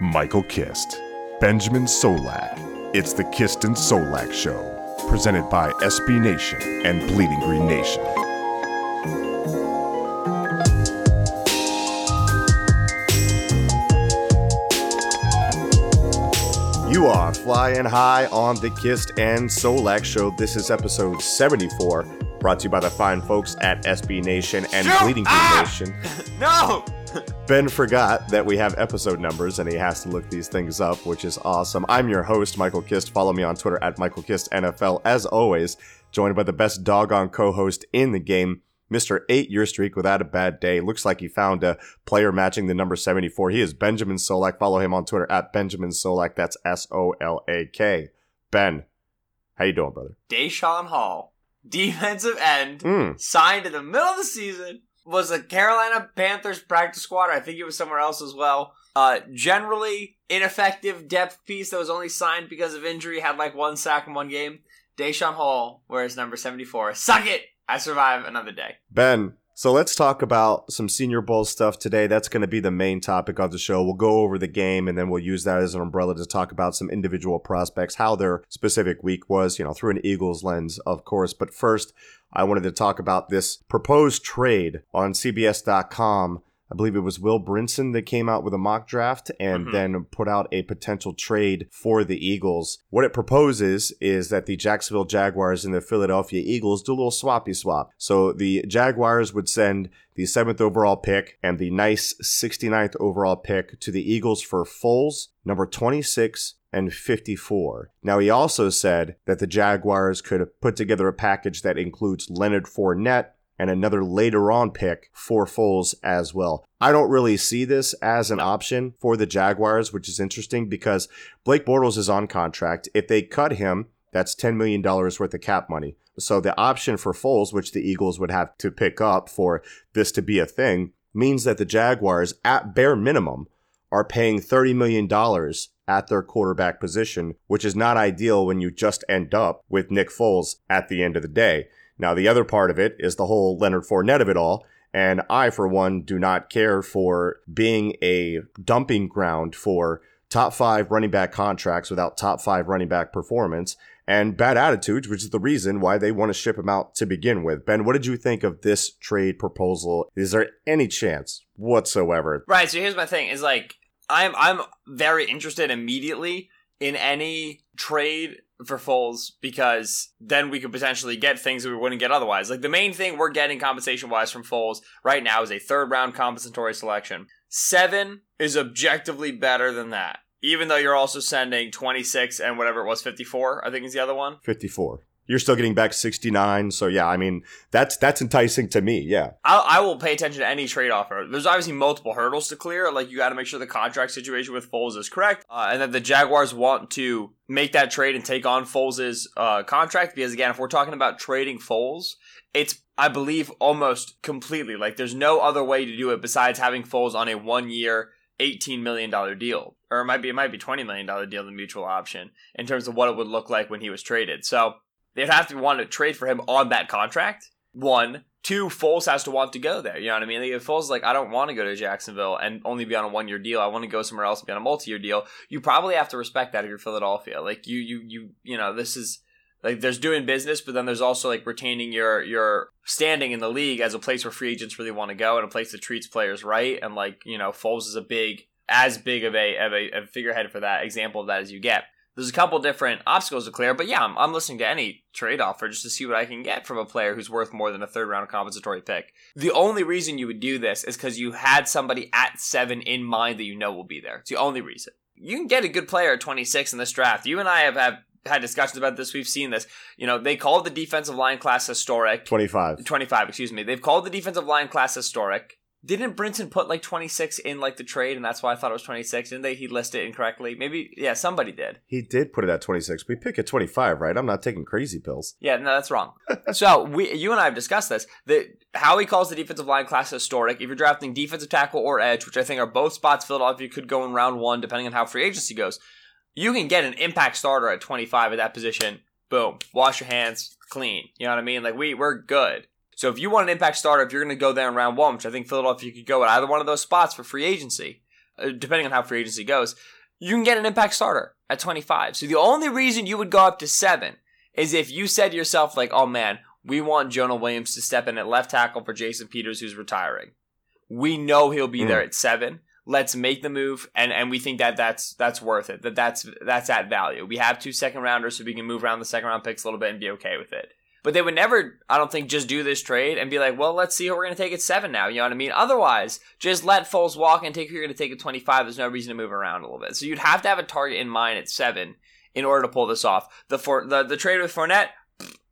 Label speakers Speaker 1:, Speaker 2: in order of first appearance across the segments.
Speaker 1: Michael Kist, Benjamin Solak. It's the Kist and Solak Show, presented by SB Nation and Bleeding Green Nation. You are flying high on the Kist and Solak Show. This is episode 74, brought to you by the fine folks at SB Nation and
Speaker 2: Shoot!
Speaker 1: Bleeding Green
Speaker 2: Ah!
Speaker 1: Nation.
Speaker 2: No!
Speaker 1: Ben forgot that we have episode numbers and he has to look these things up, which is awesome. I'm your host, Michael Kist. Follow me on Twitter at Michael Kist NFL. As always, joined by the best doggone co host in the game, Mr. Eight Year Streak without a bad day. Looks like he found a player matching the number 74. He is Benjamin Solak. Follow him on Twitter at Benjamin Solak. That's S O L A K. Ben, how you doing, brother?
Speaker 2: Daeshon Hall, defensive end,
Speaker 1: Mm.
Speaker 2: signed in the middle of the season, was a Carolina Panthers practice squad. I think it was somewhere else as well. Uh, generally ineffective depth piece that was only signed because of injury, had like one sack in one game. Daeshon Hall wears number 74. Suck it! I survive another day.
Speaker 1: Ben, so let's talk about some Senior Bowl stuff today. That's going to be the main topic of the show. We'll go over the game and then we'll use that as an umbrella to talk about some individual prospects, how their specific week was, you know, through an Eagles lens, of course. But first, I wanted to talk about this proposed trade on CBS.com. I believe it was Will Brinson that came out with a mock draft and
Speaker 2: Mhm.
Speaker 1: then put out a potential trade for the Eagles. What it proposes is that the Jacksonville Jaguars and the Philadelphia Eagles do a little swappy swap. So the Jaguars would send the seventh overall pick and the nice 69th overall pick to the Eagles for Foles, number 26 and 54. Now, he also said that the Jaguars could put together a package that includes Leonard Fournette and another later on pick for Foles as well. I don't really see this as an option for the Jaguars, which is interesting because Blake Bortles is on contract. If they cut him, that's $10 million worth of cap money. So the option for Foles, which the Eagles would have to pick up for this to be a thing, means that the Jaguars, at bare minimum, are paying $30 million at their quarterback position, which is not ideal when you just end up with Nick Foles at the end of the day. Now, the other part of it is the whole Leonard Fournette of it all. And I, for one, do not care for being a dumping ground for top five running back contracts without top five running back performance and bad attitudes, which is the reason why they want to ship him out to begin with. Ben, what did you think of this trade proposal? Is there any chance whatsoever?
Speaker 2: Right. So here's my thing: is like I'm I'm very interested immediately in any trade for Foles because then we could potentially get things that we wouldn't get otherwise. Like the main thing we're getting compensation wise from Foles right now is a third round compensatory selection. Seven is objectively better than that. Even though you're also sending 26 and whatever it was, 54, I think is the other one.
Speaker 1: 54. You're still getting back 69, so yeah, I mean, that's that's enticing to me. Yeah.
Speaker 2: I, I will pay attention to any trade offer. There's obviously multiple hurdles to clear. Like you got to make sure the contract situation with Foles is correct, uh, and that the Jaguars want to make that trade and take on Foles' uh, contract. Because again, if we're talking about trading Foles, it's I believe almost completely like there's no other way to do it besides having Foles on a one year. $18 million deal, or it might be, it might be $20 million deal, the mutual option, in terms of what it would look like when he was traded. So they'd have to want to trade for him on that contract. One. Two, Foles has to want to go there. You know what I mean? Like, if Foles is like, I don't want to go to Jacksonville and only be on a one year deal. I want to go somewhere else and be on a multi year deal. You probably have to respect that if you're Philadelphia. Like you, you, you, you know, this is like there's doing business, but then there's also like retaining your your standing in the league as a place where free agents really want to go and a place that treats players right. And like you know, Foles is a big, as big of a of a, a figurehead for that example of that as you get there's a couple different obstacles to clear, but yeah, I'm, I'm listening to any trade offer just to see what I can get from a player who's worth more than a third round compensatory pick. The only reason you would do this is because you had somebody at seven in mind that you know will be there. It's the only reason. You can get a good player at 26 in this draft. You and I have, have had discussions about this. We've seen this. You know, they called the defensive line class historic.
Speaker 1: 25.
Speaker 2: 25, excuse me. They've called the defensive line class historic. Didn't Brinson put like 26 in like the trade, and that's why I thought it was 26? Didn't they? He listed it incorrectly. Maybe, yeah, somebody did.
Speaker 1: He did put it at 26. We pick at 25, right? I'm not taking crazy pills.
Speaker 2: Yeah, no, that's wrong. so we, you and I have discussed this. The how he calls the defensive line class historic. If you're drafting defensive tackle or edge, which I think are both spots Philadelphia could go in round one, depending on how free agency goes, you can get an impact starter at 25 at that position. Boom, wash your hands, clean. You know what I mean? Like we we're good. So if you want an impact starter, if you're going to go there in round one, which I think Philadelphia could go at either one of those spots for free agency, uh, depending on how free agency goes, you can get an impact starter at 25. So the only reason you would go up to seven is if you said to yourself, like, oh man, we want Jonah Williams to step in at left tackle for Jason Peters, who's retiring. We know he'll be mm. there at seven. Let's make the move, and, and we think that that's that's worth it. That that's that's at value. We have two second rounders, so we can move around the second round picks a little bit and be okay with it. But they would never, I don't think, just do this trade and be like, well, let's see who we're going to take at seven now. You know what I mean? Otherwise, just let Foles walk and take who you're going to take at 25. There's no reason to move around a little bit. So you'd have to have a target in mind at seven in order to pull this off. The for, the, the trade with Fournette,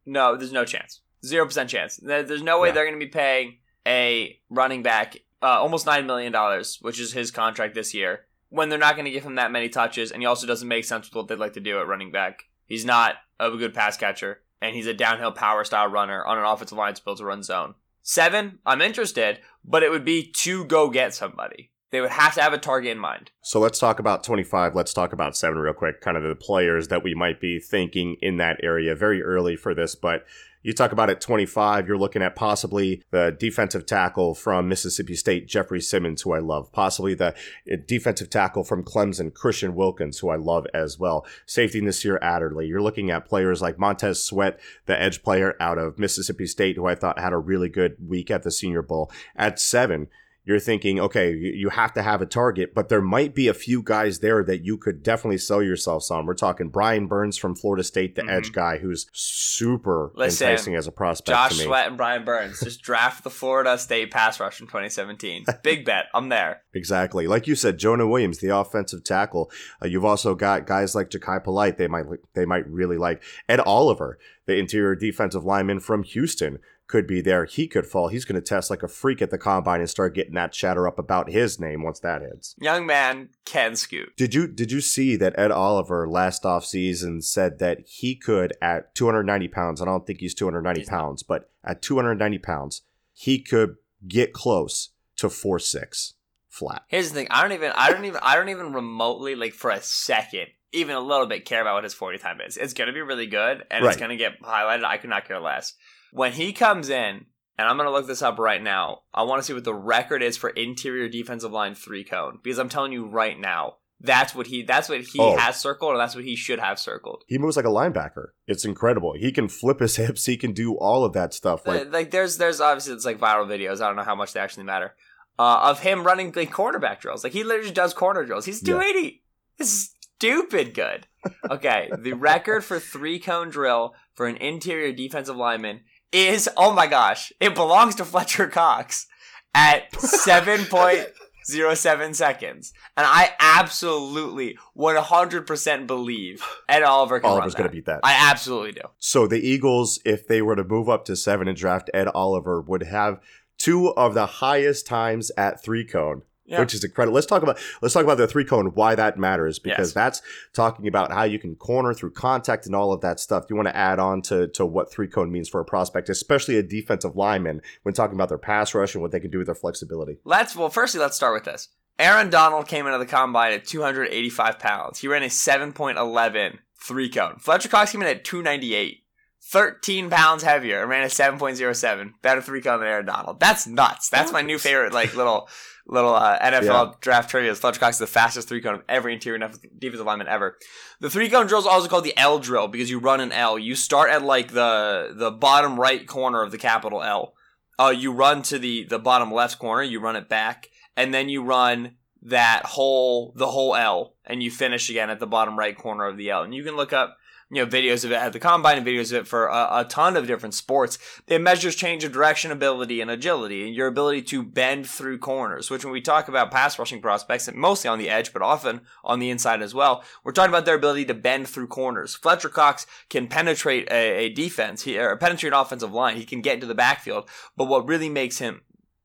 Speaker 2: no, there's no chance. Zero percent chance. There's no way yeah. they're going to be paying a running back uh, almost nine million dollars, which is his contract this year, when they're not going to give him that many touches, and he also doesn't make sense with what they'd like to do at running back. He's not a good pass catcher and he's a downhill power style runner on an offensive line built to run zone. Seven, I'm interested, but it would be to go get somebody. They would have to have a target in mind.
Speaker 1: So let's talk about 25. Let's talk about seven real quick. Kind of the players that we might be thinking in that area very early for this, but you talk about at 25, you're looking at possibly the defensive tackle from Mississippi State, Jeffrey Simmons, who I love. Possibly the uh, defensive tackle from Clemson, Christian Wilkins, who I love as well. Safety Nasir Adderley. You're looking at players like Montez Sweat, the edge player out of Mississippi State, who I thought had a really good week at the Senior Bowl. At seven, you're thinking, okay, you have to have a target, but there might be a few guys there that you could definitely sell yourselves on. We're talking Brian Burns from Florida State, the mm-hmm. edge guy, who's super Listen, enticing as a prospect.
Speaker 2: Josh Sweat and Brian Burns just draft the Florida State pass rush in 2017. Big bet. I'm there.
Speaker 1: Exactly. Like you said, Jonah Williams, the offensive tackle. Uh, you've also got guys like Jachai Polite. They might they might really like Ed Oliver, the interior defensive lineman from Houston could be there. He could fall. He's going to test like a freak at the combine and start getting that chatter up about his name once that hits.
Speaker 2: Young man can scoot.
Speaker 1: Did you did you see that Ed Oliver last off season said that he could at 290 pounds? I don't think he's 290 he's pounds, but at 290 pounds, he could get close to four six flat.
Speaker 2: Here's the thing: I don't even, I don't even, I don't even remotely like for a second even a little bit care about what his 40 time is. It's going to be really good and right. it's going to get highlighted. I could not care less. When he comes in, and I'm going to look this up right now, I want to see what the record is for interior defensive line three cone because I'm telling you right now, that's what he that's what he oh. has circled and that's what he should have circled.
Speaker 1: He moves like a linebacker. It's incredible. He can flip his hips, he can do all of that stuff.
Speaker 2: Like, like there's there's obviously it's like viral videos. I don't know how much they actually matter. Uh, of him running like cornerback drills. Like he literally does corner drills. He's 280. Yeah. It's stupid good. Okay, the record for three cone drill for an interior defensive lineman is oh my gosh, it belongs to Fletcher Cox at 7.07 seconds. And I absolutely 100% believe Ed Oliver can
Speaker 1: Oliver's going to beat that.
Speaker 2: I absolutely do.
Speaker 1: So the Eagles, if they were to move up to seven and draft Ed Oliver, would have two of the highest times at three cone yeah. which is incredible. Let's talk about let's talk about the three cone why that matters because yes. that's talking about how you can corner through contact and all of that stuff. You want to add on to to what three cone means for a prospect, especially a defensive lineman when talking about their pass rush and what they can do with their flexibility.
Speaker 2: Let's well, firstly, let's start with this. Aaron Donald came into the combine at 285 pounds. He ran a 7.11 three cone. Fletcher Cox came in at 298. 13 pounds heavier and ran a 7.07. Better three cone than Aaron Donald. That's nuts. That's my new favorite, like, little little uh, NFL yeah. draft trivia. Fletcher Cox is the fastest three cone of every interior defensive lineman ever. The three cone drill is also called the L drill because you run an L. You start at like the the bottom right corner of the capital L. Uh, you run to the the bottom left corner. You run it back, and then you run that whole the whole L, and you finish again at the bottom right corner of the L. And you can look up you know videos of it at the combine and videos of it for a, a, ton of different sports. It measures change of direction, ability, and agility, and your ability to bend through corners. Which, when we talk about pass rushing prospects, and mostly on the edge, but often on the inside as well, we're talking about their ability to bend through corners. Fletcher Cox can penetrate a, a defense, he, or penetrate an offensive line. He can get into the backfield, but what really makes him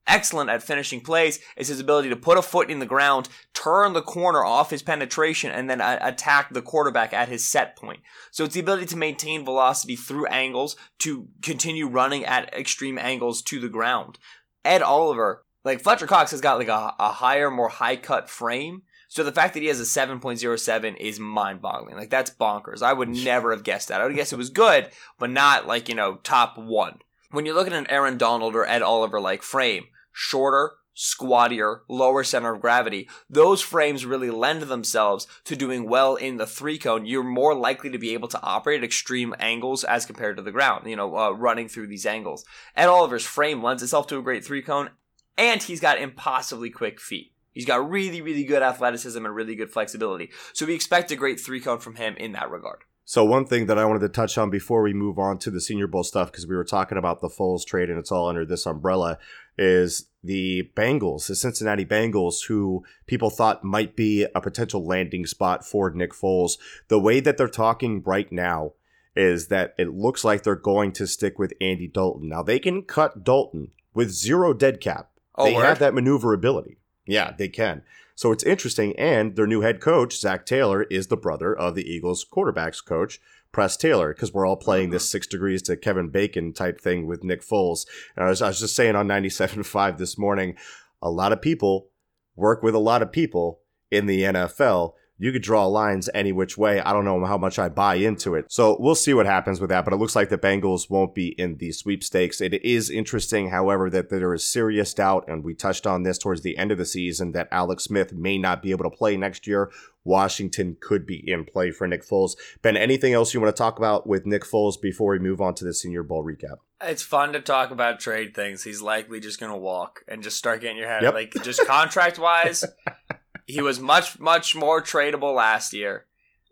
Speaker 2: excellent at finishing plays is his ability to put a foot in the ground, turn the corner off his penetration, and then uh, attack the quarterback at his set point. So it's the ability to maintain velocity through angles to continue running at extreme angles to the ground. Ed Oliver, like Fletcher Cox has got like a, a higher, more high cut frame. So the fact that he has a 7.07 is mind boggling. Like that's bonkers. I would never have guessed that. I would guess it was good, but not like, you know, top one. When you look at an Aaron Donald or Ed Oliver like frame, shorter, squattier, lower center of gravity, those frames really lend themselves to doing well in the three cone. You're more likely to be able to operate at extreme angles as compared to the ground, you know, uh, running through these angles. Ed Oliver's frame lends itself to a great three cone, and he's got impossibly quick feet. He's got really, really good athleticism and really good flexibility. So we expect a great three cone from him in that regard.
Speaker 1: So one thing that I wanted to touch on before we move on to the Senior Bowl stuff, because we were talking about the Foles trade and it's all under this umbrella, is the Bengals, the Cincinnati Bengals, who people thought might be a potential landing spot for Nick Foles. The way that they're talking right now is that it looks like they're going to stick with Andy Dalton. Now they can cut Dalton with zero dead cap.
Speaker 2: Oh,
Speaker 1: they
Speaker 2: word?
Speaker 1: have that maneuverability. Yeah, they can. So it's interesting. And their new head coach, Zac Taylor, is the brother of the Eagles quarterbacks coach, Press Taylor, because we're all playing this uh-huh. six degrees to Kevin Bacon type thing with Nick Foles. And I was, I was just saying on 97.5 this morning, a lot of people work with a lot of people in the NFL. You could draw lines any which way. I don't know how much I buy into it. So we'll see what happens with that. But it looks like the Bengals won't be in the sweepstakes. It is interesting, however, that there is serious doubt, and we touched on this towards the end of the season, that Alex Smith may not be able to play next year. Washington could be in play for Nick Foles. Ben, anything else you want to talk about with Nick Foles before we move on to the Senior Bowl recap?
Speaker 2: It's fun to talk about trade things. He's likely just going to walk and just start getting your head
Speaker 1: Yep.
Speaker 2: like just contract wise. he was much much more tradable last year.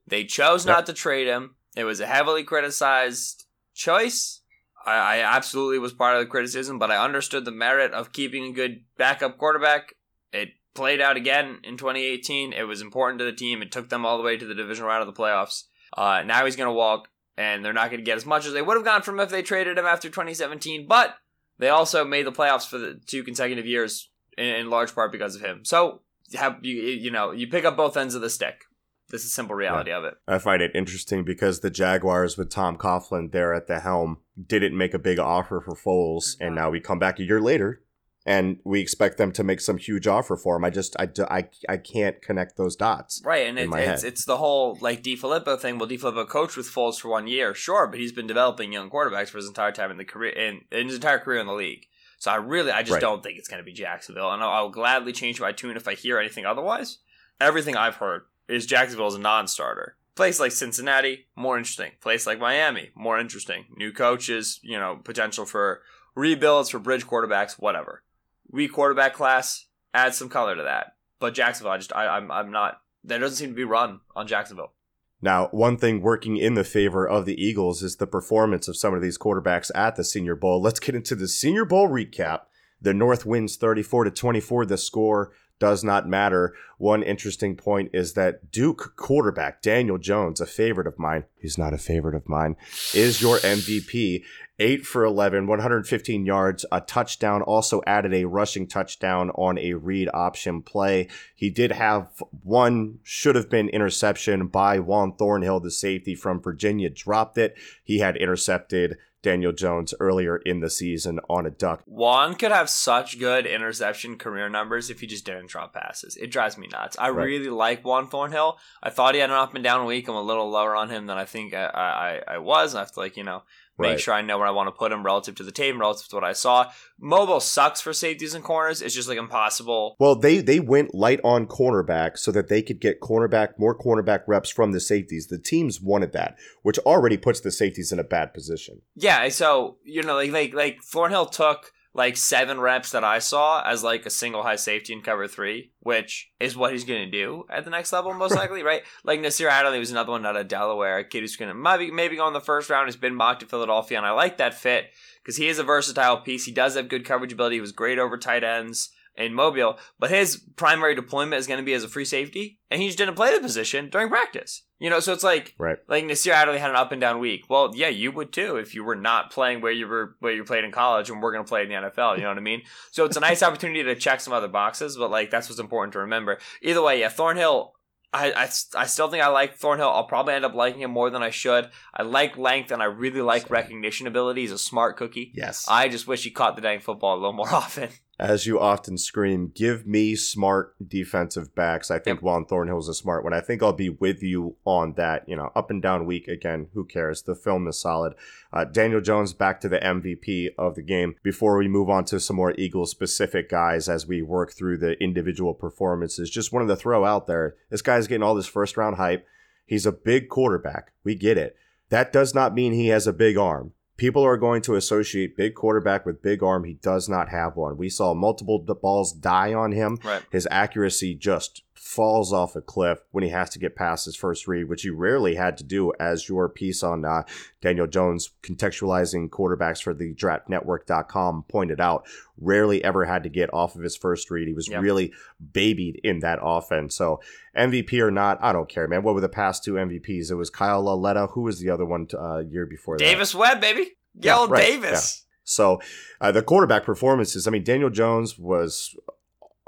Speaker 2: They chose
Speaker 1: Yep.
Speaker 2: not to trade him. It was a heavily criticized choice. I, I absolutely was part of the criticism, but I understood the merit of keeping a good backup quarterback. It played out again in 2018. It was important to the team. It took them all the way to the divisional round of the playoffs. Uh, now he's going to walk, and they're not going to get as much as they would have gotten from if they traded him after 2017. But they also made the playoffs for the two consecutive years in, in large part because of him. So have you you know you pick up both ends of the stick. This is simple reality of it.
Speaker 1: I find it interesting because the Jaguars with Tom Coughlin there at the helm didn't make a big offer for Foles, and now we come back a year later and we expect them to make some huge offer for him. I just I, I, I can't connect those dots.
Speaker 2: Right, and it, it's
Speaker 1: head.
Speaker 2: it's the whole like DeFilippo thing. Well, DeFilippo coached with Foles for one year, sure, but he's been developing young quarterbacks for his entire time in the career in, in his entire career in the league. So I really, I just
Speaker 1: Right.
Speaker 2: don't think it's going to be Jacksonville, and I'll, I'll gladly change my tune if I hear anything otherwise. Everything I've heard is Jacksonville is a non-starter. Place like Cincinnati, more interesting. Place like Miami, more interesting. New coaches, you know, potential for rebuilds for bridge quarterbacks, whatever. Weak quarterback class, add some color to that. But Jacksonville, I just, I, I'm, I'm not. There doesn't seem to be run on Jacksonville.
Speaker 1: Now, one thing working in the favor of the Eagles is the performance of some of these quarterbacks at the Senior Bowl. Let's get into the Senior Bowl recap. The North wins 34 to 24. The score does not matter. One interesting point is that Duke quarterback Daniel Jones, a favorite of mine, he's not a favorite of mine, is your MVP. 8 for 11, 115 yards, a touchdown, also added a rushing touchdown on a read option play. He did have one should have been interception by Juan Thornhill, the safety from Virginia, dropped it. He had intercepted Daniel Jones earlier in the season on a duck.
Speaker 2: Juan could have such good interception career numbers if he just didn't drop passes. It drives me nuts. I
Speaker 1: Right.
Speaker 2: really like Juan Thornhill. I thought he had an up and down week. I'm a little lower on him than I think I, I, I was. I have to like, you know, make
Speaker 1: Right.
Speaker 2: sure I know where I want to put him relative to the tape, relative to what I saw. Mobile sucks for safeties and corners. It's just like impossible.
Speaker 1: Well, they they went light on cornerback so that they could get cornerback more cornerback reps from the safeties. The teams wanted that, which already puts the safeties in a bad position.
Speaker 2: Yeah, so you know, like like like Thornhill took like seven reps that I saw as like a single high safety in cover three, which is what he's gonna do at the next level, most likely, right? Like Nasir Adderley was another one out of Delaware, a kid who's gonna maybe maybe go in the first round. Has been mocked to Philadelphia, and I like that fit because he is a versatile piece. He does have good coverage ability. He was great over tight ends in Mobile, but his primary deployment is going to be as a free safety, and he just didn't play the position during practice. You know, so it's like
Speaker 1: Right.
Speaker 2: like Nasir Adderley had an up and down week. Well, yeah, you would too if you were not playing where you were where you played in college and we're going to play in the NFL. You know what I mean? So it's a nice opportunity to check some other boxes, but like that's what's important to remember. Either way, yeah, Thornhill. I, I, I still think I like Thornhill. I'll probably end up liking him more than I should. I like length and I really like
Speaker 1: Same.
Speaker 2: recognition ability. He's a smart cookie.
Speaker 1: Yes.
Speaker 2: I just wish he caught the dang football a little more often.
Speaker 1: As you often scream, give me smart defensive backs. I think
Speaker 2: Yep.
Speaker 1: Juan Thornhill's a smart one. I think I'll be with you on that. You know, up and down week again. Who cares? The film is solid. Uh, Daniel Jones back to the MVP of the game. Before we move on to some more Eagles specific guys as we work through the individual performances, just wanted to throw out there this guy's getting all this first round hype. He's a big quarterback. We get it. That does not mean he has a big arm. People are going to associate big quarterback with big arm. He does not have one. We saw multiple balls die on him.
Speaker 2: Right.
Speaker 1: His accuracy just falls off a cliff when he has to get past his first read, which he rarely had to do, as your piece on uh, Daniel Jones contextualizing quarterbacks for the draftnetwork.com pointed out. Rarely ever had to get off of his first read. He was
Speaker 2: Yep.
Speaker 1: really babied in that offense. So MVP or not, I don't care, man. What were the past two MVPs? It was Kyle Lauletta. Who was the other one uh, year before that?
Speaker 2: Davis Webb, baby.
Speaker 1: Yeah, right,
Speaker 2: Davis.
Speaker 1: So uh, the quarterback performances, I mean, Daniel Jones was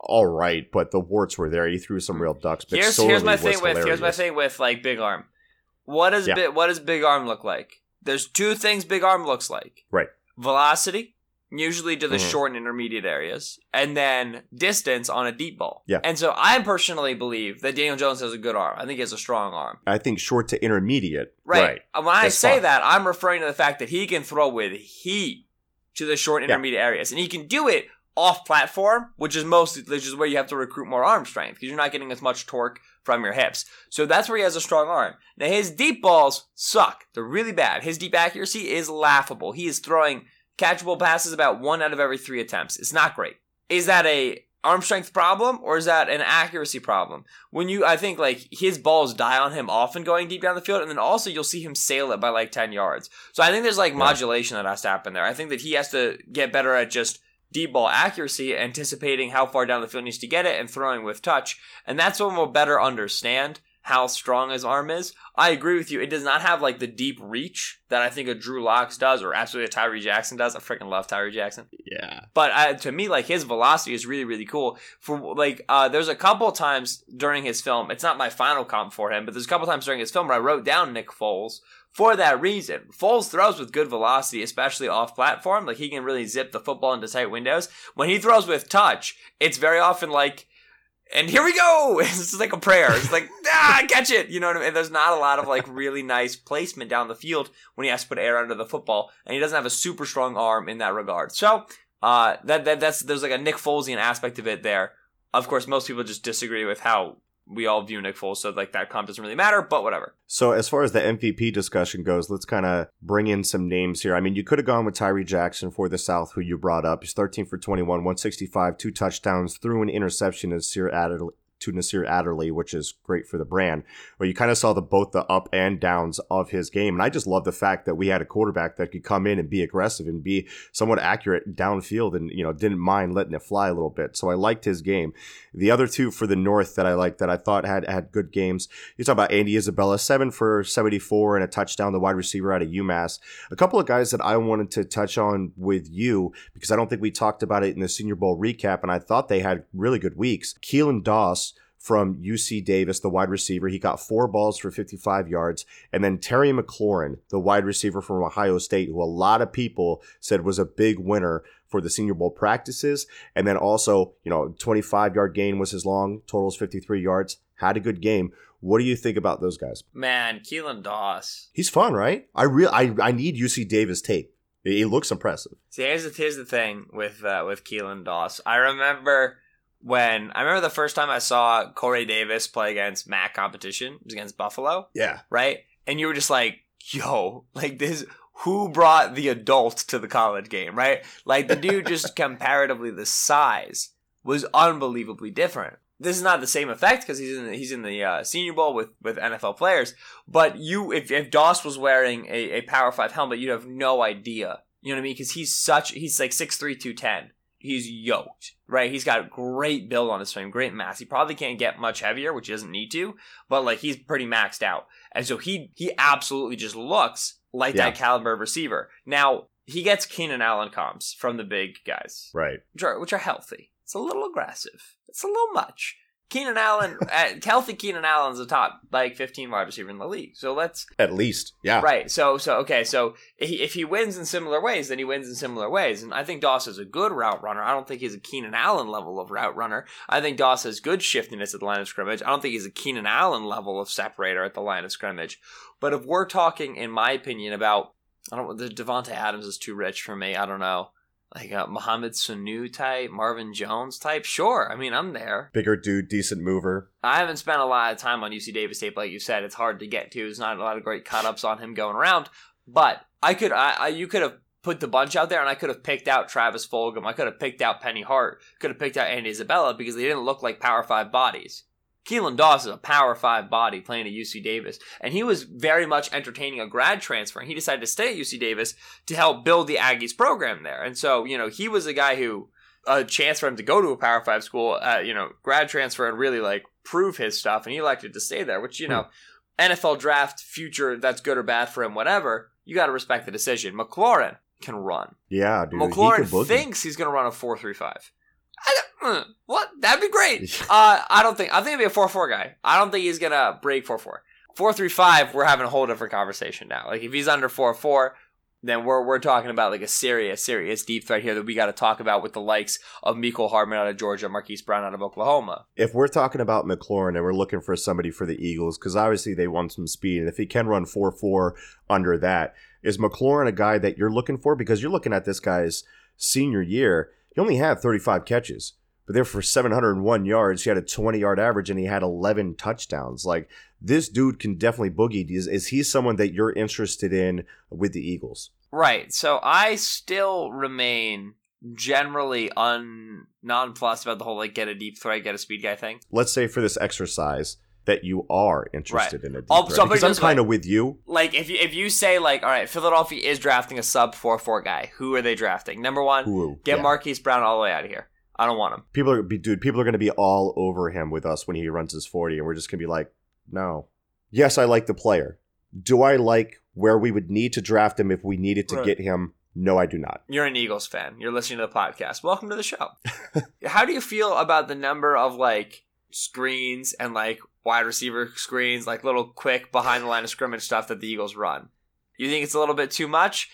Speaker 1: all right, but the warts were there. He threw some real ducks. But
Speaker 2: Here's here's my thing with here's my thing with like big arm. What does
Speaker 1: Yeah.
Speaker 2: big what does big arm look like? There's two things big arm looks like.
Speaker 1: Right.
Speaker 2: Velocity, usually to the
Speaker 1: Mhm.
Speaker 2: short and intermediate areas, and then distance on a deep ball.
Speaker 1: Yeah.
Speaker 2: And so I personally believe that Daniel Jones has a good arm. I think he has a strong arm.
Speaker 1: I think short to intermediate.
Speaker 2: Right. Uh, When I
Speaker 1: That's
Speaker 2: say
Speaker 1: fine.
Speaker 2: that, I'm referring to the fact that he can throw with heat to the short and
Speaker 1: Yeah.
Speaker 2: intermediate areas, and he can do it off platform, which is most, which is where you have to recruit more arm strength because you're not getting as much torque from your hips. So that's where he has a strong arm. Now his deep balls suck; they're really bad. His deep accuracy is laughable. He is throwing catchable passes about one out of every three attempts. It's not great. Is that a arm strength problem or is that an accuracy problem? When you, I think like his balls die on him often going deep down the field, and then also you'll see him sail it by like ten yards. So I think there's like
Speaker 1: Yeah.
Speaker 2: modulation that has to happen there. I think that he has to get better at just deep ball accuracy, anticipating how far down the field he needs to get it, and throwing with touch. And that's when we'll better understand how strong his arm is. I agree with you. It does not have like the deep reach that I think a Drew Locks does, or absolutely a Tyree Jackson does. I freaking love Tyree Jackson.
Speaker 1: Yeah.
Speaker 2: But uh, to me, like his velocity is really, really cool. For like, uh, there's a couple times during his film. It's not my final comp for him, but there's a couple times during his film where I wrote down Nick Foles for that reason. Foles throws with good velocity, especially off platform. Like he can really zip the football into tight windows. When he throws with touch, it's very often like. And here we go. It's like a prayer. It's like, ah, catch it. You know what I mean? There's not a lot of like really nice placement down the field when he has to put air under the football, and he doesn't have a super strong arm in that regard. So uh, that, that that's there's like a Nick Folesian aspect of it there. Of course, most people just disagree with how we all view Nick Foles, so like that comp doesn't really matter. But whatever.
Speaker 1: So as far as the MVP discussion goes, let's kind of bring in some names here. I mean, you could have gone with Tyree Jackson for the South, who you brought up. He's 13 for 21, 165, two touchdowns, threw an interception as Adderley, to Nasir Adderley, which is great for the brand. Where you kind of saw the both the up and downs of his game, and I just love the fact that we had a quarterback that could come in and be aggressive and be somewhat accurate downfield, and you know didn't mind letting it fly a little bit. So I liked his game. The other two for the North that I liked that I thought had had good games. You talk about Andy Isabella, seven for 74 and a touchdown, the wide receiver out of UMass. A couple of guys that I wanted to touch on with you because I don't think we talked about it in the Senior Bowl recap, and I thought they had really good weeks. Keelan Doss from UC Davis, the wide receiver. He got four balls for 55 yards. And then Terry McLaurin, the wide receiver from Ohio State, who a lot of people said was a big winner for the Senior Bowl practices. And then also, you know, 25 yard gain was his long, totals 53 yards. Had a good game. What do you think about those guys?
Speaker 2: Man, Keelan Doss.
Speaker 1: He's fun, right? I real I, I need UC Davis tape. It, it looks impressive.
Speaker 2: See, here's the, here's the thing with uh, with Keelan Doss. I remember when I remember the first time I saw Corey Davis play against MAC competition. It was against Buffalo.
Speaker 1: Yeah.
Speaker 2: right? And you were just like, yo, like this, who brought the adult to the college game, right? Like the dude just comparatively the size was unbelievably different. This is not the same effect because he's in the, he's in the uh, Senior Bowl with with NFL players. But you, if if Doss was wearing a, a Power Five helmet, you'd have no idea. You know what I mean? Because he's such he's like 6'3", 210. He's yoked, right? He's got great build on his frame, great mass. He probably can't get much heavier, which he doesn't need to, but like he's pretty maxed out. And so he he absolutely just looks like
Speaker 1: Yeah.
Speaker 2: that caliber of receiver. Now he gets Keenan Allen comps from the big guys,
Speaker 1: Right.
Speaker 2: which are which are healthy. It's a little aggressive. It's a little much. Keenan Allen, uh, healthy Keenan Allen's the top like 15 wide receiver in the league. So let's
Speaker 1: At least, yeah.
Speaker 2: right. So so okay. So if he, if he wins in similar ways, then he wins in similar ways. And I think Doss is a good route runner. I don't think he's a Keenan Allen level of route runner. I think Doss has good shiftiness at the line of scrimmage. I don't think he's a Keenan Allen level of separator at the line of scrimmage. But if we're talking, in my opinion, about I don't the Davante Adams is too rich for me. I don't know. Like a Mohamed Sanu type, Marvin Jones type. Sure. I mean, I'm there.
Speaker 1: Bigger dude, decent mover.
Speaker 2: I haven't spent a lot of time on UC Davis tape, like you said. It's hard to get to. There's not a lot of great cut ups on him going around. But I could, I, I you could have put the bunch out there, and I could have picked out Travis Fulgham. I could have picked out Penny Hart. Could have picked out Andy Isabella because they didn't look like Power Five bodies. Keelan Doss is a power five body playing at UC Davis, and he was very much entertaining a grad transfer, and he decided to stay at UC Davis to help build the Aggies program there. And so, you know, he was a guy who a chance for him to go to a power five school, uh, you know, grad transfer and really like prove his stuff, and he elected to stay there, which, you know, hmm. NFL draft future, that's good or bad for him, whatever, you got to respect the decision. McLaurin can run.
Speaker 1: Yeah, dude.
Speaker 2: McLaurin
Speaker 1: he
Speaker 2: thinks he's going to run a 4 3 5. What? That'd be great. Uh, I don't think. I think he'd be a four four guy. I don't think he's gonna break four four. Four three five. We're having a whole different conversation now. Like if he's under four four, then we're we're talking about like a serious serious deep threat here that we got to talk about with the likes of Mecole Hardman out of Georgia, Marquise Brown out of Oklahoma.
Speaker 1: if we're talking about McLaurin and we're looking for somebody for the Eagles, because obviously they want some speed, and if he can run 4 4 under that, is McLaurin a guy that you're looking for? Because you're looking at this guy's senior year. He only had 35 catches, but they're for 701 yards. He had a 20 yard average and he had 11 touchdowns. Like, this dude can definitely boogie. Is, is he someone that you're interested in with the Eagles?
Speaker 2: Right. So I still remain generally un nonplussed about the whole like get a deep threat, get a speed guy thing.
Speaker 1: Let's say for this exercise that you are interested in a deep
Speaker 2: I'll-
Speaker 1: threat,
Speaker 2: so I'll put it
Speaker 1: because I'm kind of with you.
Speaker 2: like if you if you say like all right philadelphia is drafting a sub 4-4 guy who are they drafting? Number one
Speaker 1: Ooh,
Speaker 2: get
Speaker 1: yeah.
Speaker 2: marquise brown all the way out of here. I don't want him.
Speaker 1: People are dude people are going to be all over him with us when he runs his 40 and we're just going to be like no. Yes i like the player. Do i like where we would need to draft him if we needed to
Speaker 2: Right.
Speaker 1: get him? No i do not.
Speaker 2: You're an eagles fan. You're listening to the podcast. Welcome to the show. How do you feel about the number of like screens and like wide receiver screens like little quick behind the line of scrimmage stuff that the eagles run you think it's a little bit too much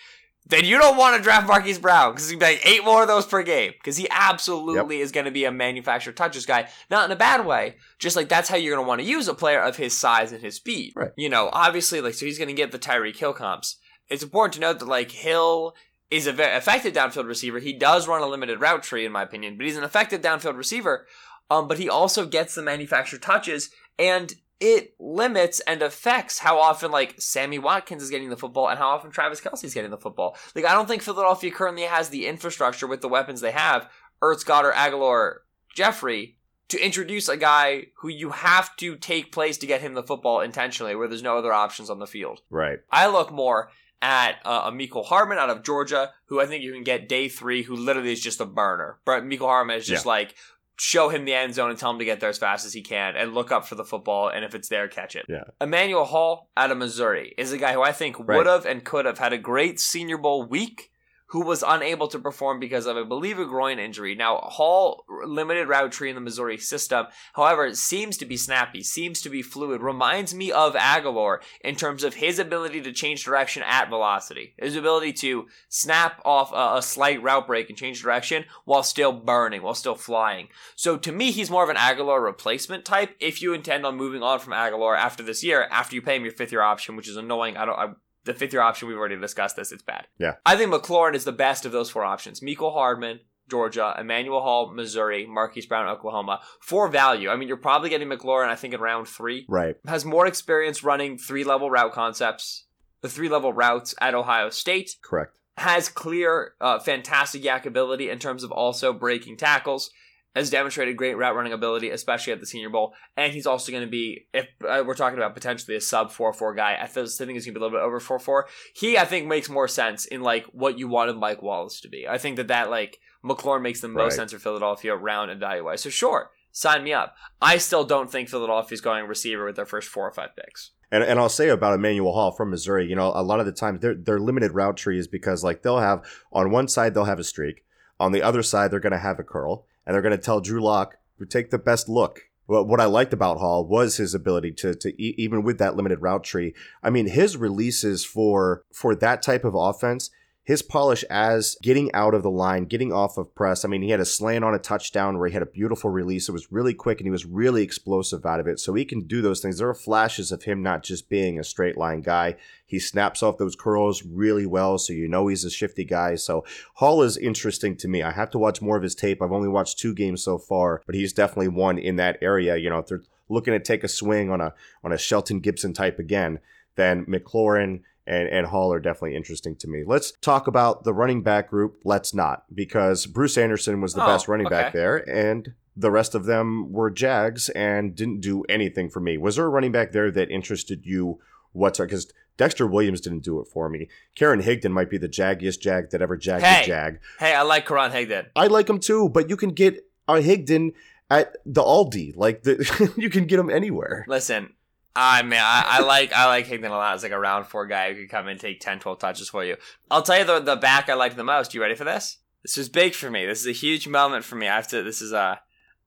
Speaker 2: then you don't want to draft Marquise Brown because he he's like eight more of those per game because he absolutely is going to be a manufactured touches guy, not in a bad way. Just like that's how you're going to want to use a player of his size and his speed.
Speaker 1: Right.
Speaker 2: You know, obviously, like so he's going to get the Tyreek Hill comps. It's important to note that like Hill is a very effective downfield receiver. He does run a limited route tree, in my opinion, but he's an effective downfield receiver. Um, but he also gets the manufactured touches, and it limits and affects how often like Sammy Watkins is getting the football and how often Travis Kelce is getting the football. Like I don't think Philadelphia currently has the infrastructure with the weapons they have, Ertz, Goedert, Agholor, Jeffery, to introduce a guy who you have to take place to get him the football intentionally, where there's no other options on the field.
Speaker 1: right
Speaker 2: I look more at uh, a Mecole Hardman out of Georgia, who I think you can get day three, who literally is just a burner. But Mecole Hardman is just
Speaker 1: Yeah.
Speaker 2: like show him the end zone and tell him to get there as fast as he can, and look up for the football, and if it's there, catch it.
Speaker 1: Yeah.
Speaker 2: Emmanuel Hall out of Missouri is a guy who I think
Speaker 1: Right.
Speaker 2: would have and could have had a great Senior Bowl week. Who was unable to perform because of, I believe, a groin injury. Now, Hall limited route tree in the Missouri system. However, it seems to be snappy, seems to be fluid. Reminds me of Agholor in terms of his ability to change direction at velocity, his ability to snap off a, a slight route break and change direction while still burning, while still flying. So to me, he's more of an Agholor replacement type. If you intend on moving on from Agholor after this year, after you pay him your fifth year option, which is annoying. I don't. I, the fifth year option, we've already discussed this. It's bad.
Speaker 1: Yeah.
Speaker 2: I think McLaurin is the best of those four options. Mecole Hardman, Georgia, Emmanuel Hall, Missouri, Marquise Brown, Oklahoma. For value, I mean, you're probably getting McLaurin, I think, in round three.
Speaker 1: right
Speaker 2: Has more experience running three level route concepts, the three level routes at Ohio State.
Speaker 1: correct
Speaker 2: Has clear, uh, fantastic yak ability in terms of also breaking tackles. Has demonstrated great route running ability, especially at the Senior Bowl. And he's also going to be, if uh, we're talking about potentially a sub 4 4 guy, I feel- still think he's going to be a little bit over 4 4. He, I think, makes more sense in like what you wanted Mike Wallace to be. I think that that, like, McLaurin makes the most
Speaker 1: Right.
Speaker 2: sense for Philadelphia round and value wise. So, sure, sign me up. I still don't think Philadelphia's going receiver with their first four or five picks.
Speaker 1: And, and I'll say about Emmanuel Hall from Missouri, you know, a lot of the times they're, they're limited route trees because like they'll have on one side they'll have a streak, on the other side they're going to have a curl, and they're going to tell Drew Lock to take the best look Well, what I liked about Hall was his ability to to even with that limited route tree. I mean, his releases for for that type of offense, his polish as getting out of the line, getting off of press. I mean, he had a slant on a touchdown where he had a beautiful release. It was really quick and he was really explosive out of it. So he can do those things. There are flashes of him not just being a straight line guy. He snaps off those curls really well, so you know he's a shifty guy. So Hall is interesting to me. I have to watch more of his tape. I've only watched two games so far, but he's definitely one in that area. You know, if they're looking to take a swing on a on a Shelton Gibson type again, then McLaurin and, and Hall are definitely interesting to me. Let's talk about the running back group. Let's not, because Bruce Anderson was the
Speaker 2: Oh,
Speaker 1: best running back there, and the rest of them were Jags and didn't do anything for me. Was there a running back there that interested you whatsoever? Because Dexter Williams didn't do it for me. Karan Higdon might be the jaggiest jag that ever jagged
Speaker 2: Hey.
Speaker 1: a jag.
Speaker 2: Hey, I like Karan Higdon.
Speaker 1: I like him too, but you can get a Higdon at the Aldi. Like the, you can get him anywhere.
Speaker 2: Listen, I mean, I, I like I like Higdon a lot. It's like a round four guy who could come and take 10, 12 touches for you. I'll tell you the the back I liked the most. You ready for this? This was big for me. This is a huge moment for me. I have to. This is a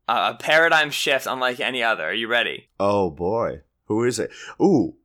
Speaker 2: a, a paradigm shift unlike any other. Are you ready?
Speaker 1: Oh boy, who is it? Ooh,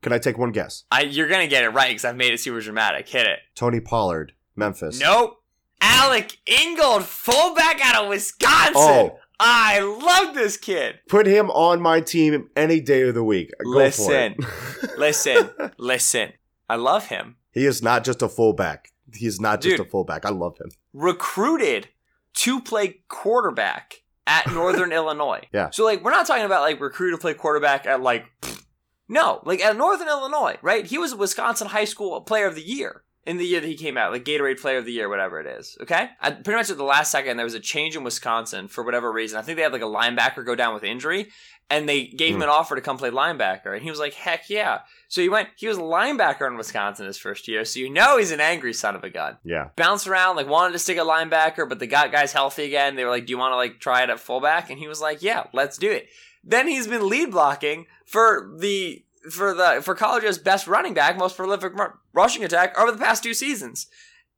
Speaker 1: can I take one guess?
Speaker 2: I you're gonna get it right because I've made it super dramatic. Hit it.
Speaker 1: Tony Pollard, Memphis.
Speaker 2: Nope. Alec Ingold, fullback out of Wisconsin.
Speaker 1: Oh.
Speaker 2: I love this kid.
Speaker 1: Put him on my team any day of the week. Go
Speaker 2: Listen. Listen, listen. I love him.
Speaker 1: he is not just a fullback. He is not just a fullback. I love him.
Speaker 2: recruited to play quarterback at Northern Illinois.
Speaker 1: Yeah.
Speaker 2: So like we're not talking about like recruited to play quarterback at like no, like at Northern Illinois, right? He was a Wisconsin high school player of the year in the year that he came out, like Gatorade player of the year, whatever it is. Okay? At, pretty much at the last second there was a change in Wisconsin for whatever reason. I think they had like a linebacker go down with injury and they gave him
Speaker 1: Hmm.
Speaker 2: an offer to come play linebacker and he was like, "Heck yeah." So he went he was a linebacker in Wisconsin his first year. So you know he's an angry son of a gun
Speaker 1: Yeah.
Speaker 2: bounced around, like wanted to stick a linebacker, but they got guys healthy again. They were like, "Do you want to like try it at fullback?" And he was like, "Yeah, let's do it." Then he's been lead blocking for the for the for college's best running back, most prolific ru- rushing attack over the past two seasons.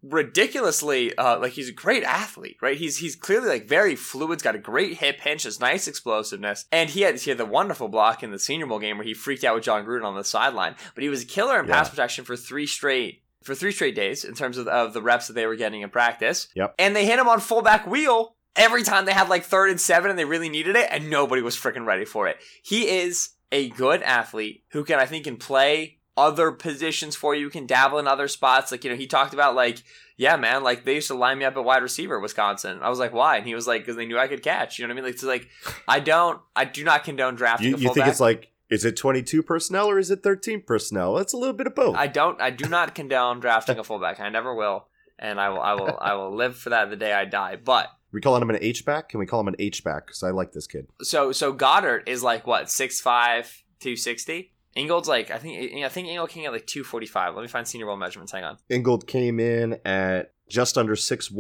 Speaker 2: Ridiculously, uh, like he's a great athlete, right? He's he's clearly like very fluid. He's got a great hip hinge, has nice explosiveness, and he had he had the wonderful block in the Senior Bowl game where he freaked out with Jon Gruden on the sideline. But he was a killer in pass protection for three straight for three straight days in terms of, of the reps that they were getting in practice.
Speaker 1: Yep.
Speaker 2: And they hit him on fullback wheel every time they had like third and seven and they really needed it, and nobody was freaking ready for it. He is a good athlete who can, I think, can play other positions for you, can dabble in other spots. Like, you know, he talked about like, yeah, man, like they used to line me up at wide receiver, Wisconsin. I was like, why? And he was like, because they knew I could catch. You know what I mean? Like, so like, I don't, I do not condone drafting
Speaker 1: You,
Speaker 2: a
Speaker 1: you think it's like, is it 22 personnel or is it 13 personnel? It's a little bit of both.
Speaker 2: I don't. I do not condone drafting a fullback. I never will, and I will. I will. I will live for that the day I die. But
Speaker 1: we calling him an H back? Can we call him an H back? Because I like this kid.
Speaker 2: so so Goedert is like what 6'5", 260. Ingold's like I think I think Ingold came at like two forty five. Let me find senior bowl measurements. Hang on.
Speaker 1: Ingold came in at just under 6'1,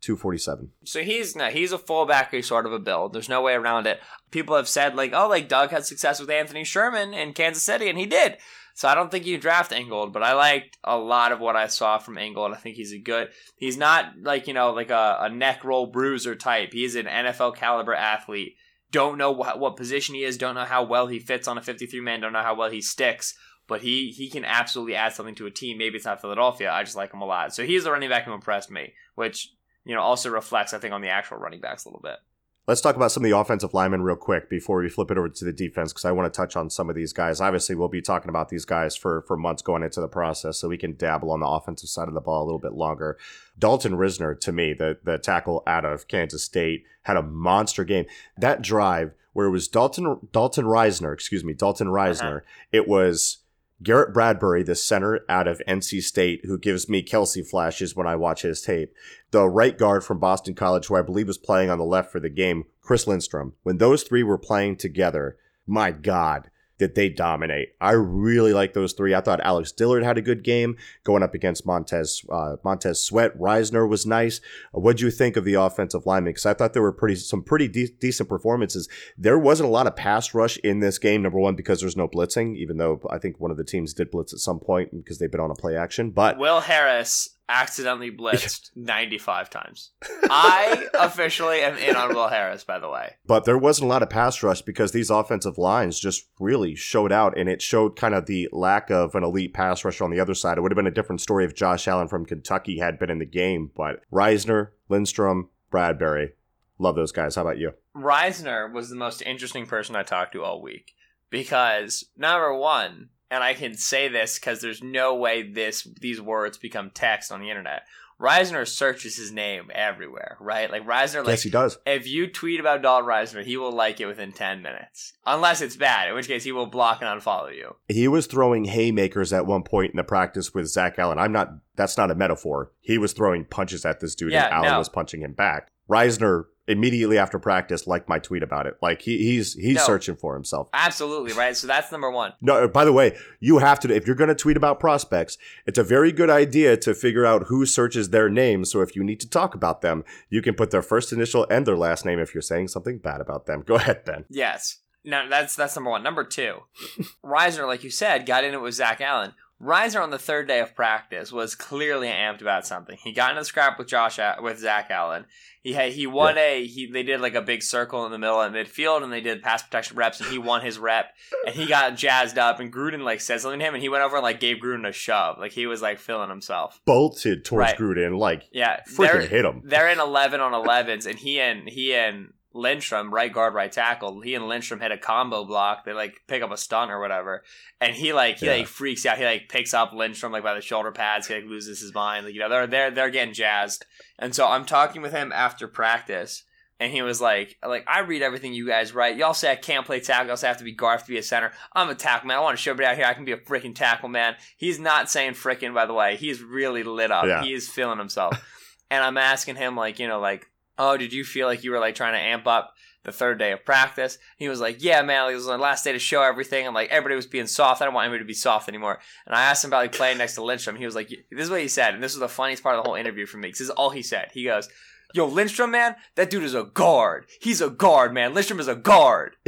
Speaker 1: 247.
Speaker 2: So he's no, he's a fullback sort of a build. There's no way around it. People have said like, oh, like Doug had success with Anthony Sherman in Kansas City, and he did. So I don't think you draft Ingold, but I liked a lot of what I saw from Ingold. I think he's a good. He's not like you know like a, a neck roll bruiser type. He's an NFL caliber athlete. Don't know what, what position he is. Don't know how well he fits on a 53 man. Don't know how well he sticks. But he he can absolutely add something to a team. Maybe it's not Philadelphia. I just like him a lot. So he's the running back who impressed me, which you know also reflects I think on the actual running backs a little bit.
Speaker 1: Let's talk about some of the offensive linemen real quick before we flip it over to the defense because I want to touch on some of these guys. Obviously, we'll be talking about these guys for for months going into the process, so we can dabble on the offensive side of the ball a little bit longer. Dalton Risner, to me, the the tackle out of Kansas State, had a monster game. That drive where it was Dalton Dalton Risner, excuse me, Dalton uh-huh. Risner. It was Garrett Bradbury, the center out of NC State, who gives me Kelce flashes when I watch his tape. The right guard from Boston College, who I believe was playing on the left for the game, Chris Lindstrom. When those three were playing together, my God, did they dominate? I really like those three. I thought Alex Dillard had a good game going up against Montez uh, Montez Sweat. Risner was nice. Uh, what'd you think of the offensive linemen? Because I thought there were pretty some pretty de- decent performances. There wasn't a lot of pass rush in this game. Number one, because there's no blitzing, even though I think one of the teams did blitz at some point because they've been on a play action. But
Speaker 2: Will Harris accidentally blitzed 95 times. I officially am in on Will Harris, by the way.
Speaker 1: But there wasn't a lot of pass rush because these offensive lines just really showed out, and it showed kind of the lack of an elite pass rusher on the other side. It would have been a different story if Josh Allen from Kentucky had been in the game, but Risner, Lindstrom, Bradbury, love those guys. How about you?
Speaker 2: Risner was the most interesting person I talked to all week because number one, and I can say this because there's no way this these words become text on the internet. Risner searches his name everywhere, right? Like Risner, like
Speaker 1: yes, he does.
Speaker 2: if you tweet about Dalton Risner, he will like it within ten minutes, unless it's bad, in which case he will block and unfollow you.
Speaker 1: He was throwing haymakers at one point in the practice with Zach Allen. I'm not. That's not a metaphor. He was throwing punches at this dude,
Speaker 2: Yeah,
Speaker 1: and Allen
Speaker 2: no.
Speaker 1: was punching him back. Risner immediately after practice liked my tweet about it. Like he, he's he's
Speaker 2: No.
Speaker 1: searching for himself.
Speaker 2: Absolutely, right? So that's number one.
Speaker 1: No, by the way, you have to if you're going to tweet about prospects, it's a very good idea to figure out who searches their name. So if you need to talk about them, you can put their first initial and their last name if you're saying something bad about them. Go ahead, Ben.
Speaker 2: Yes. No, that's that's number one. Number two, Risner, like you said, got in it with Zach Allen. Risner on the third day of practice was clearly amped about something. He got in a scrap with Josh with Zach Allen. He had he won a he they did like a big circle in the middle of midfield and they did pass protection reps and he won his rep and he got jazzed up and Gruden like said something to him and he went over and like gave Gruden a shove like he was like feeling himself.
Speaker 1: Bolted towards
Speaker 2: Right.
Speaker 1: Gruden, like
Speaker 2: Yeah,
Speaker 1: freaking hit him.
Speaker 2: they're in 11 on 11s, and he and he and Lindstrom, right guard, right tackle, he and Lindstrom hit a combo block. They like pick up a stunt or whatever, and he like he
Speaker 1: Yeah.
Speaker 2: like freaks out. He like picks up Lindstrom like by the shoulder pads. He like loses his mind. Like you know they're they're they're getting jazzed. And so I'm talking with him after practice. And he was like, like I read everything you guys write. Y'all say I can't play tackle. Y'all say I have to be guard, to be a center. I'm a tackle man. I want to show everybody out here I can be a freaking tackle man. He's not saying freaking by the way. He's really lit up.
Speaker 1: Yeah.
Speaker 2: He is feeling himself. and I'm asking him like, you know, like, oh, did you feel like you were like trying to amp up the third day of practice? He was like, yeah, man. It was the last day to show everything, and like everybody was being soft. I don't want anybody to be soft anymore. And I asked him about like playing next to Lindstrom. He was like, this is what he said, and this was the funniest part of the whole interview for me. this is all he said. He goes. Yo, Lindstrom, man, that dude is a guard. He's a guard, man. Lindstrom is a guard.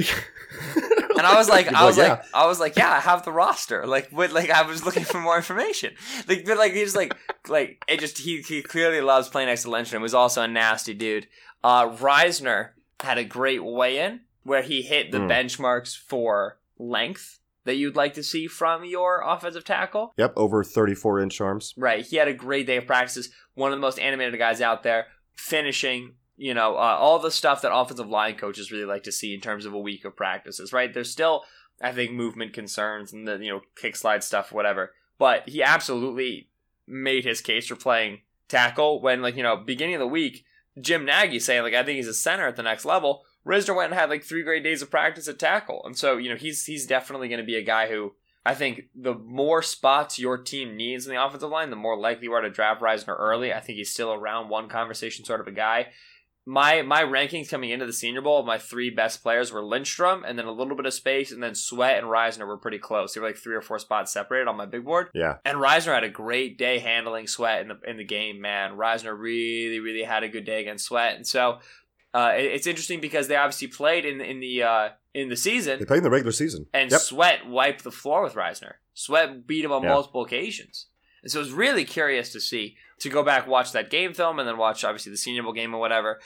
Speaker 2: And I was like, I was
Speaker 1: like,
Speaker 2: like, I was like, yeah, I have the roster. Like, what? Like, I was looking for more information. Like, but like, he's like, like, it just he he clearly loves playing next to Lindstrom. Was also a nasty dude. Uh, Risner had a great weigh-in where he hit the
Speaker 1: Mm.
Speaker 2: benchmarks for length that you'd like to see from your offensive tackle.
Speaker 1: Yep, over 34 inch arms.
Speaker 2: Right. He had a great day of practices. One of the most animated guys out there, finishing, you know, uh, all the stuff that offensive line coaches really like to see in terms of a week of practices, right? There's still, I think, movement concerns and the, you know, kick slide stuff, whatever. But he absolutely made his case for playing tackle when, like, you know, beginning of the week, Jim Nagy saying, like, I think he's a center at the next level. Risner went and had like three great days of practice at tackle. And so, you know, he's he's definitely going to be a guy who I think the more spots your team needs in the offensive line, the more likely you are to draft Risner early. I think he's still a round one conversation sort of a guy. My my rankings coming into the Senior Bowl, my three best players were Lindstrom, and then a little bit of space, and then Sweat and Risner were pretty close. They were like three or four spots separated on my big board.
Speaker 1: Yeah.
Speaker 2: And Risner had a great day handling Sweat in the in the game. Man, Risner really really had a good day against Sweat, and so uh, it- it's interesting because they obviously played in in the uh, in the season,
Speaker 1: They played in the regular season.
Speaker 2: and
Speaker 1: yep.
Speaker 2: Sweat wiped the floor with Risner. Sweat beat him on
Speaker 1: Yeah.
Speaker 2: multiple occasions. And so it was really curious to see, to go back, watch that game film, and then watch, obviously, the Senior Bowl game or whatever.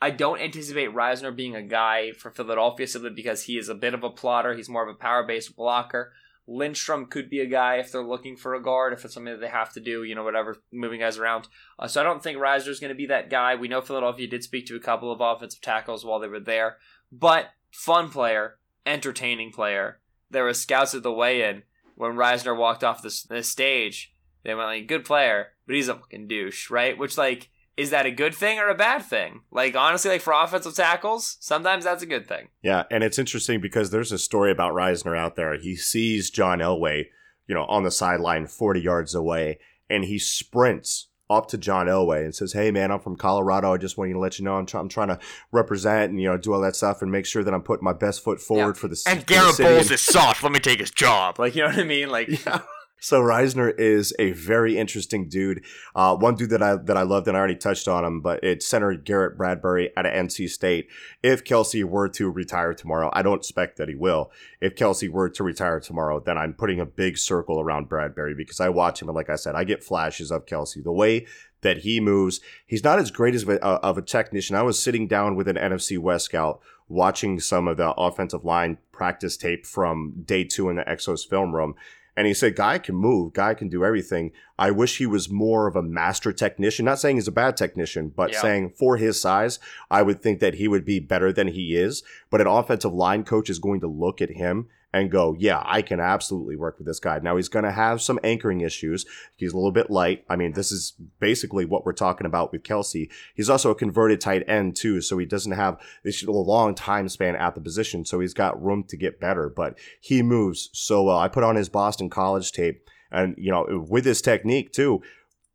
Speaker 2: I don't anticipate Risner being a guy for Philadelphia simply because he is a bit of a plotter. He's more of a power based blocker. Lindstrom could be a guy if they're looking for a guard, if it's something that they have to do, you know, whatever, moving guys around. Uh, so I don't think Risner's going to be that guy. We know Philadelphia did speak to a couple of offensive tackles while they were there, but fun player, entertaining player. There were scouts at the weigh-in when Risner walked off the, the stage. They went like, "Good player, but he's a fucking douche," right? Which like, is that a good thing or a bad thing? Like honestly, like for offensive tackles, sometimes that's a good thing.
Speaker 1: Yeah, and it's interesting because there's a story about Risner out there. He sees John Elway, you know, on the sideline 40 yards away, and he sprints up to John Elway and says, "Hey, man, I'm from Colorado. I just want you to let you know I'm, try- I'm trying to represent and you know do all that stuff and make sure that I'm putting my best foot forward for the
Speaker 2: And
Speaker 1: for the
Speaker 2: Garrett
Speaker 1: city."
Speaker 2: Bowles is soft. Let me take his job. Like you know what I mean? Like
Speaker 1: Yeah. So Risner is a very interesting dude. Uh, one dude that I that I loved, and I already touched on him, but it's center Garrett Bradbury out of NC State. If Kelce were to retire tomorrow, I don't expect that he will. If Kelce were to retire tomorrow, then I'm putting a big circle around Bradbury because I watch him, and like I said, I get flashes of Kelce. The way that he moves, he's not as great as a, of a technician. I was sitting down with an NFC West scout watching some of the offensive line practice tape from day two in the Exos film room and he said, Guy can move, Guy can do everything. I wish he was more of a master technician. Not saying he's a bad technician, but yeah. saying for his size, I would think that he would be better than he is. But an offensive line coach is going to look at him and go, yeah, I can absolutely work with this guy. Now he's going to have some anchoring issues. He's a little bit light. I mean, this is basically what we're talking about with Kelce. He's also a converted tight end too, so he doesn't have this long time span at the position, so he's got room to get better. But he moves so well. I put on his Boston College tape, and you know, with his technique too.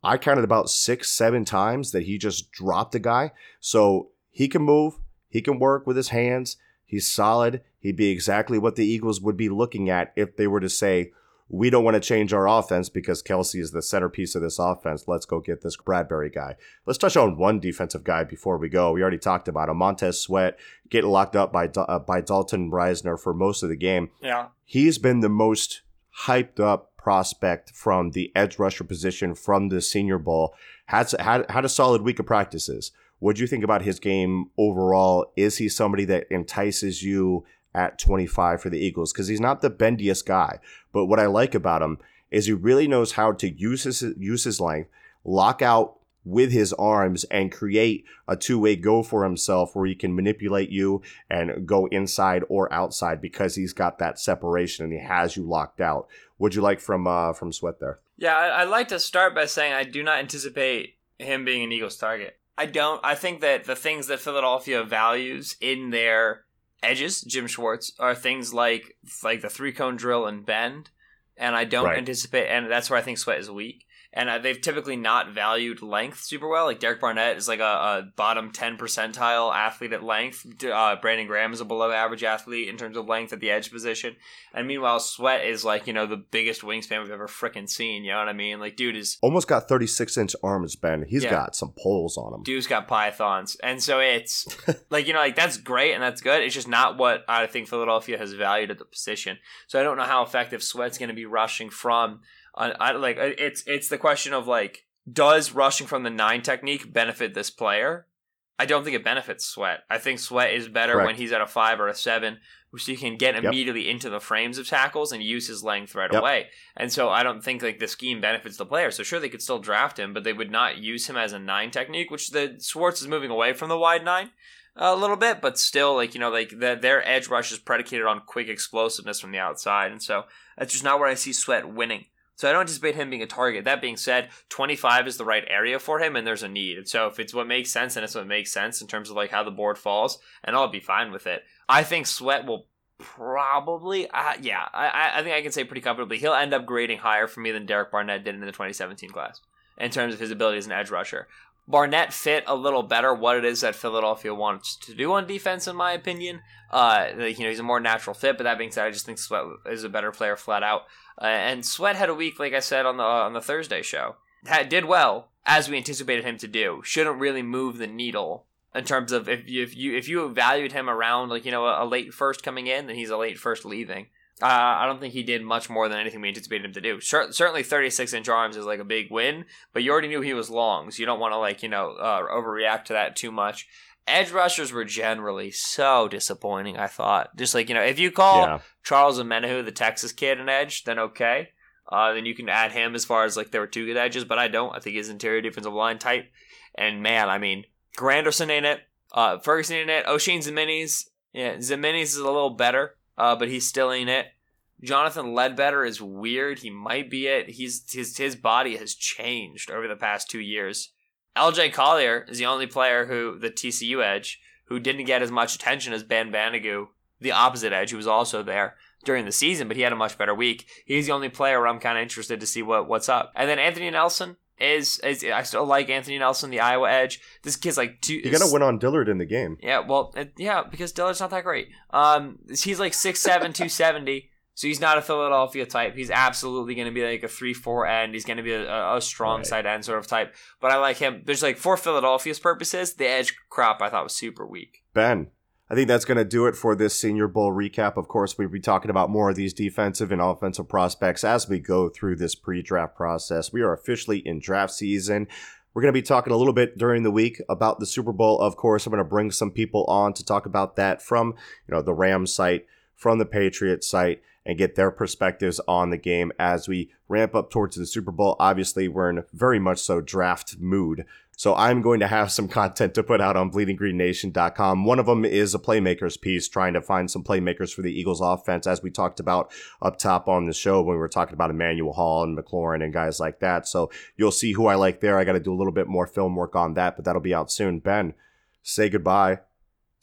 Speaker 1: I counted about six, seven times that he just dropped a guy. So he can move, he can work with his hands. He's solid. He'd be exactly what the Eagles would be looking at if they were to say, we don't want to change our offense because Kelce is the centerpiece of this offense. Let's go get this Bradbury guy. Let's touch on one defensive guy before we go. We already talked about him. Montez Sweat getting locked up by uh, by Dalton Risner for most of the game.
Speaker 2: Yeah,
Speaker 1: he's been the most hyped up prospect from the edge rusher position from the Senior Bowl. Had had had a solid week of practices. What do you think about his game overall? Is he somebody that entices you at 25 for the Eagles? Because he's not the bendiest guy, but what I like about him is he really knows how to use his use his length, lock out with his arms and create a two-way go for himself where he can manipulate you and go inside or outside because he's got that separation and he has you locked out. What'd you like from uh, from Sweat there?
Speaker 2: Yeah, I'd like to start by saying I do not anticipate him being an Eagles target. I don't. I think that the things that Philadelphia values in their edges, Jim Schwartz, are things like like the three cone drill and bend, and I don't right. anticipate. And that's where I think Sweat is weak and uh, they've typically not valued length super well. Like Derek Barnett is like a, a bottom ten percentile athlete at length. Uh, Brandon Graham is a below average athlete in terms of length at the edge position. And meanwhile, Sweat is like you know the biggest wingspan we've ever freaking seen. You know what I mean? Like dude is
Speaker 1: almost got thirty six inch arms. Ben, he's yeah. got some poles on him.
Speaker 2: Dude's got pythons, and so it's like you know like that's great and that's good. It's just not what I think Philadelphia has valued at the position. So I don't know how effective Sweat's going to be rushing from I, I like it's it's the question of like does rushing from the nine technique benefit this player? I don't think it benefits Sweat. I think Sweat is better when he's at a five or a seven, which he can get immediately yep. into the frames of tackles and use his length right yep. away. And so I don't think like the scheme benefits the player. So sure they could still draft him, but they would not use him as a nine technique, which the Schwartz is moving away from the wide nine a little bit, but still like you know like the, their edge rush is predicated on quick explosiveness from the outside, and so that's just not where I see Sweat winning. So I don't anticipate him being a target. That being said, 25 is the right area for him, and there's a need. So if it's what makes sense, and it's what makes sense in terms of like how the board falls, and I'll be fine with it. I think Sweat will probably, uh, yeah, I, I think I can say pretty comfortably he'll end up grading higher for me than Derek Barnett did in the 2017 class in terms of his ability as an edge rusher. Barnett fit a little better what it is that Philadelphia wants to do on defense, in my opinion. Uh, you know, he's a more natural fit. But that being said, I just think Sweat is a better player flat out. Uh, and Sweat had a week, like I said on the uh, on the Thursday show, had, did well as we anticipated him to do. Shouldn't really move the needle in terms of if you if you if you valued him around like you know a, a late first coming in, then he's a late first leaving. Uh, I don't think he did much more than anything we anticipated him to do. Sure, certainly, 36 inch arms is like a big win, but you already knew he was long, so you don't want to like you know uh, overreact to that too much. Edge rushers were generally so disappointing. I thought, just like you know, if you call yeah. Charles Omenihu the Texas kid an edge, then okay, uh, then you can add him as far as like there were two good edges, but I don't. I think he's interior defensive line type, and man, I mean, Granderson in it, uh, Ferguson in it, Oshane Ximines, yeah, Ximines is a little better, uh, but he's still in it. Jonathan Ledbetter is weird. He might be it. He's his his body has changed over the past two years. LJ Collier is the only player who, the TCU edge, who didn't get as much attention as Ben Banogu, the opposite edge, who was also there during the season, but he had a much better week. He's the only player where I'm kind of interested to see what what's up. And then Anthony Nelson is, is I still like Anthony Nelson, the Iowa edge. This kid's like two.
Speaker 1: You're gonna win on Dillard in the game.
Speaker 2: Yeah, well, it, yeah, because Dillard's not that great. Um, he's like six seven, two seventy. So he's not a Philadelphia type. He's absolutely going to be like a three-four end. He's going to be a, a strong
Speaker 1: Right.
Speaker 2: side end sort of type. But I like him. There's like for Philadelphia's purposes, the edge crop I thought was super weak.
Speaker 1: Ben, I think that's going to do it for this Senior Bowl recap. Of course, we'll be talking about more of these defensive and offensive prospects as we go through this pre draft process. We are officially in draft season. We're going to be talking a little bit during the week about the Super Bowl. Of course, I'm going to bring some people on to talk about that from, you know, the Rams site, from the Patriots site, and get their perspectives on the game as we ramp up towards the Super Bowl. Obviously, we're in very much so draft mood. So I'm going to have some content to put out on bleedinggreennation.com. One of them is a playmakers piece, trying to find some playmakers for the Eagles offense, as we talked about up top on the show when we were talking about Emmanuel Hall and McLaurin and guys like that. So you'll see who I like there. I got to do a little bit more film work on that, but that'll be out soon. Ben, say goodbye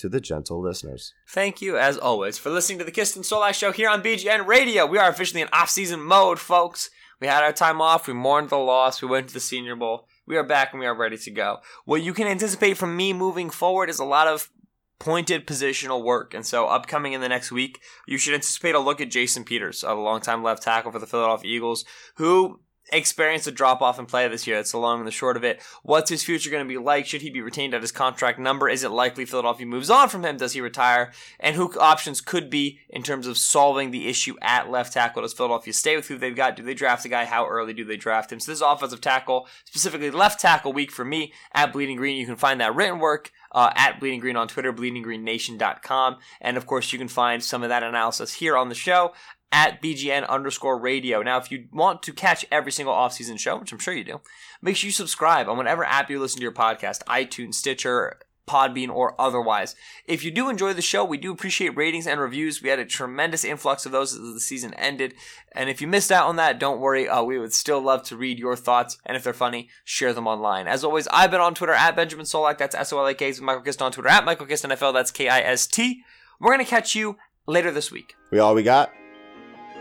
Speaker 1: to the gentle listeners.
Speaker 2: Thank you, as always, for listening to the Kiston Solak Show here on BGN Radio. We are officially in off-season mode, folks. We had our time off. We mourned the loss. We went to the Senior Bowl. We are back and we are ready to go. What you can anticipate from me moving forward is a lot of pointed positional work. And so, upcoming in the next week, you should anticipate a look at Jason Peters, a longtime left tackle for the Philadelphia Eagles, who experienced a drop off in play this year. That's the long and the short of it. What's his future going to be like? Should he be retained at his contract number? Is it likely Philadelphia moves on from him? Does he retire? And who options could be in terms of solving the issue at left tackle? Does Philadelphia stay with who they've got? Do they draft a guy? How early do they draft him? So this is offensive tackle, specifically left tackle week for me at Bleeding Green. You can find that written work uh, at Bleeding Green on Twitter, bleedinggreennation.com. And of course, you can find some of that analysis here on the show at BGN underscore radio. Now, if you want to catch every single offseason show, which I'm sure you do, make sure you subscribe on whatever app you listen to your podcast, iTunes, Stitcher, Podbean, or otherwise. If you do enjoy the show, we do appreciate ratings and reviews. We had a tremendous influx of those as the season ended. And if you missed out on that, don't worry. Uh, we would still love to read your thoughts. And if they're funny, share them online. As always, I've been on Twitter at Benjamin Solak. That's S O L A K. Michael Kist on Twitter at Michael Kist NFL. That's K I S T. We're going to catch you later this week.
Speaker 1: We all we got?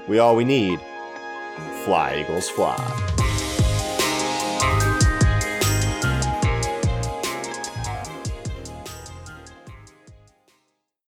Speaker 1: We all we need. Fly, Eagles, fly.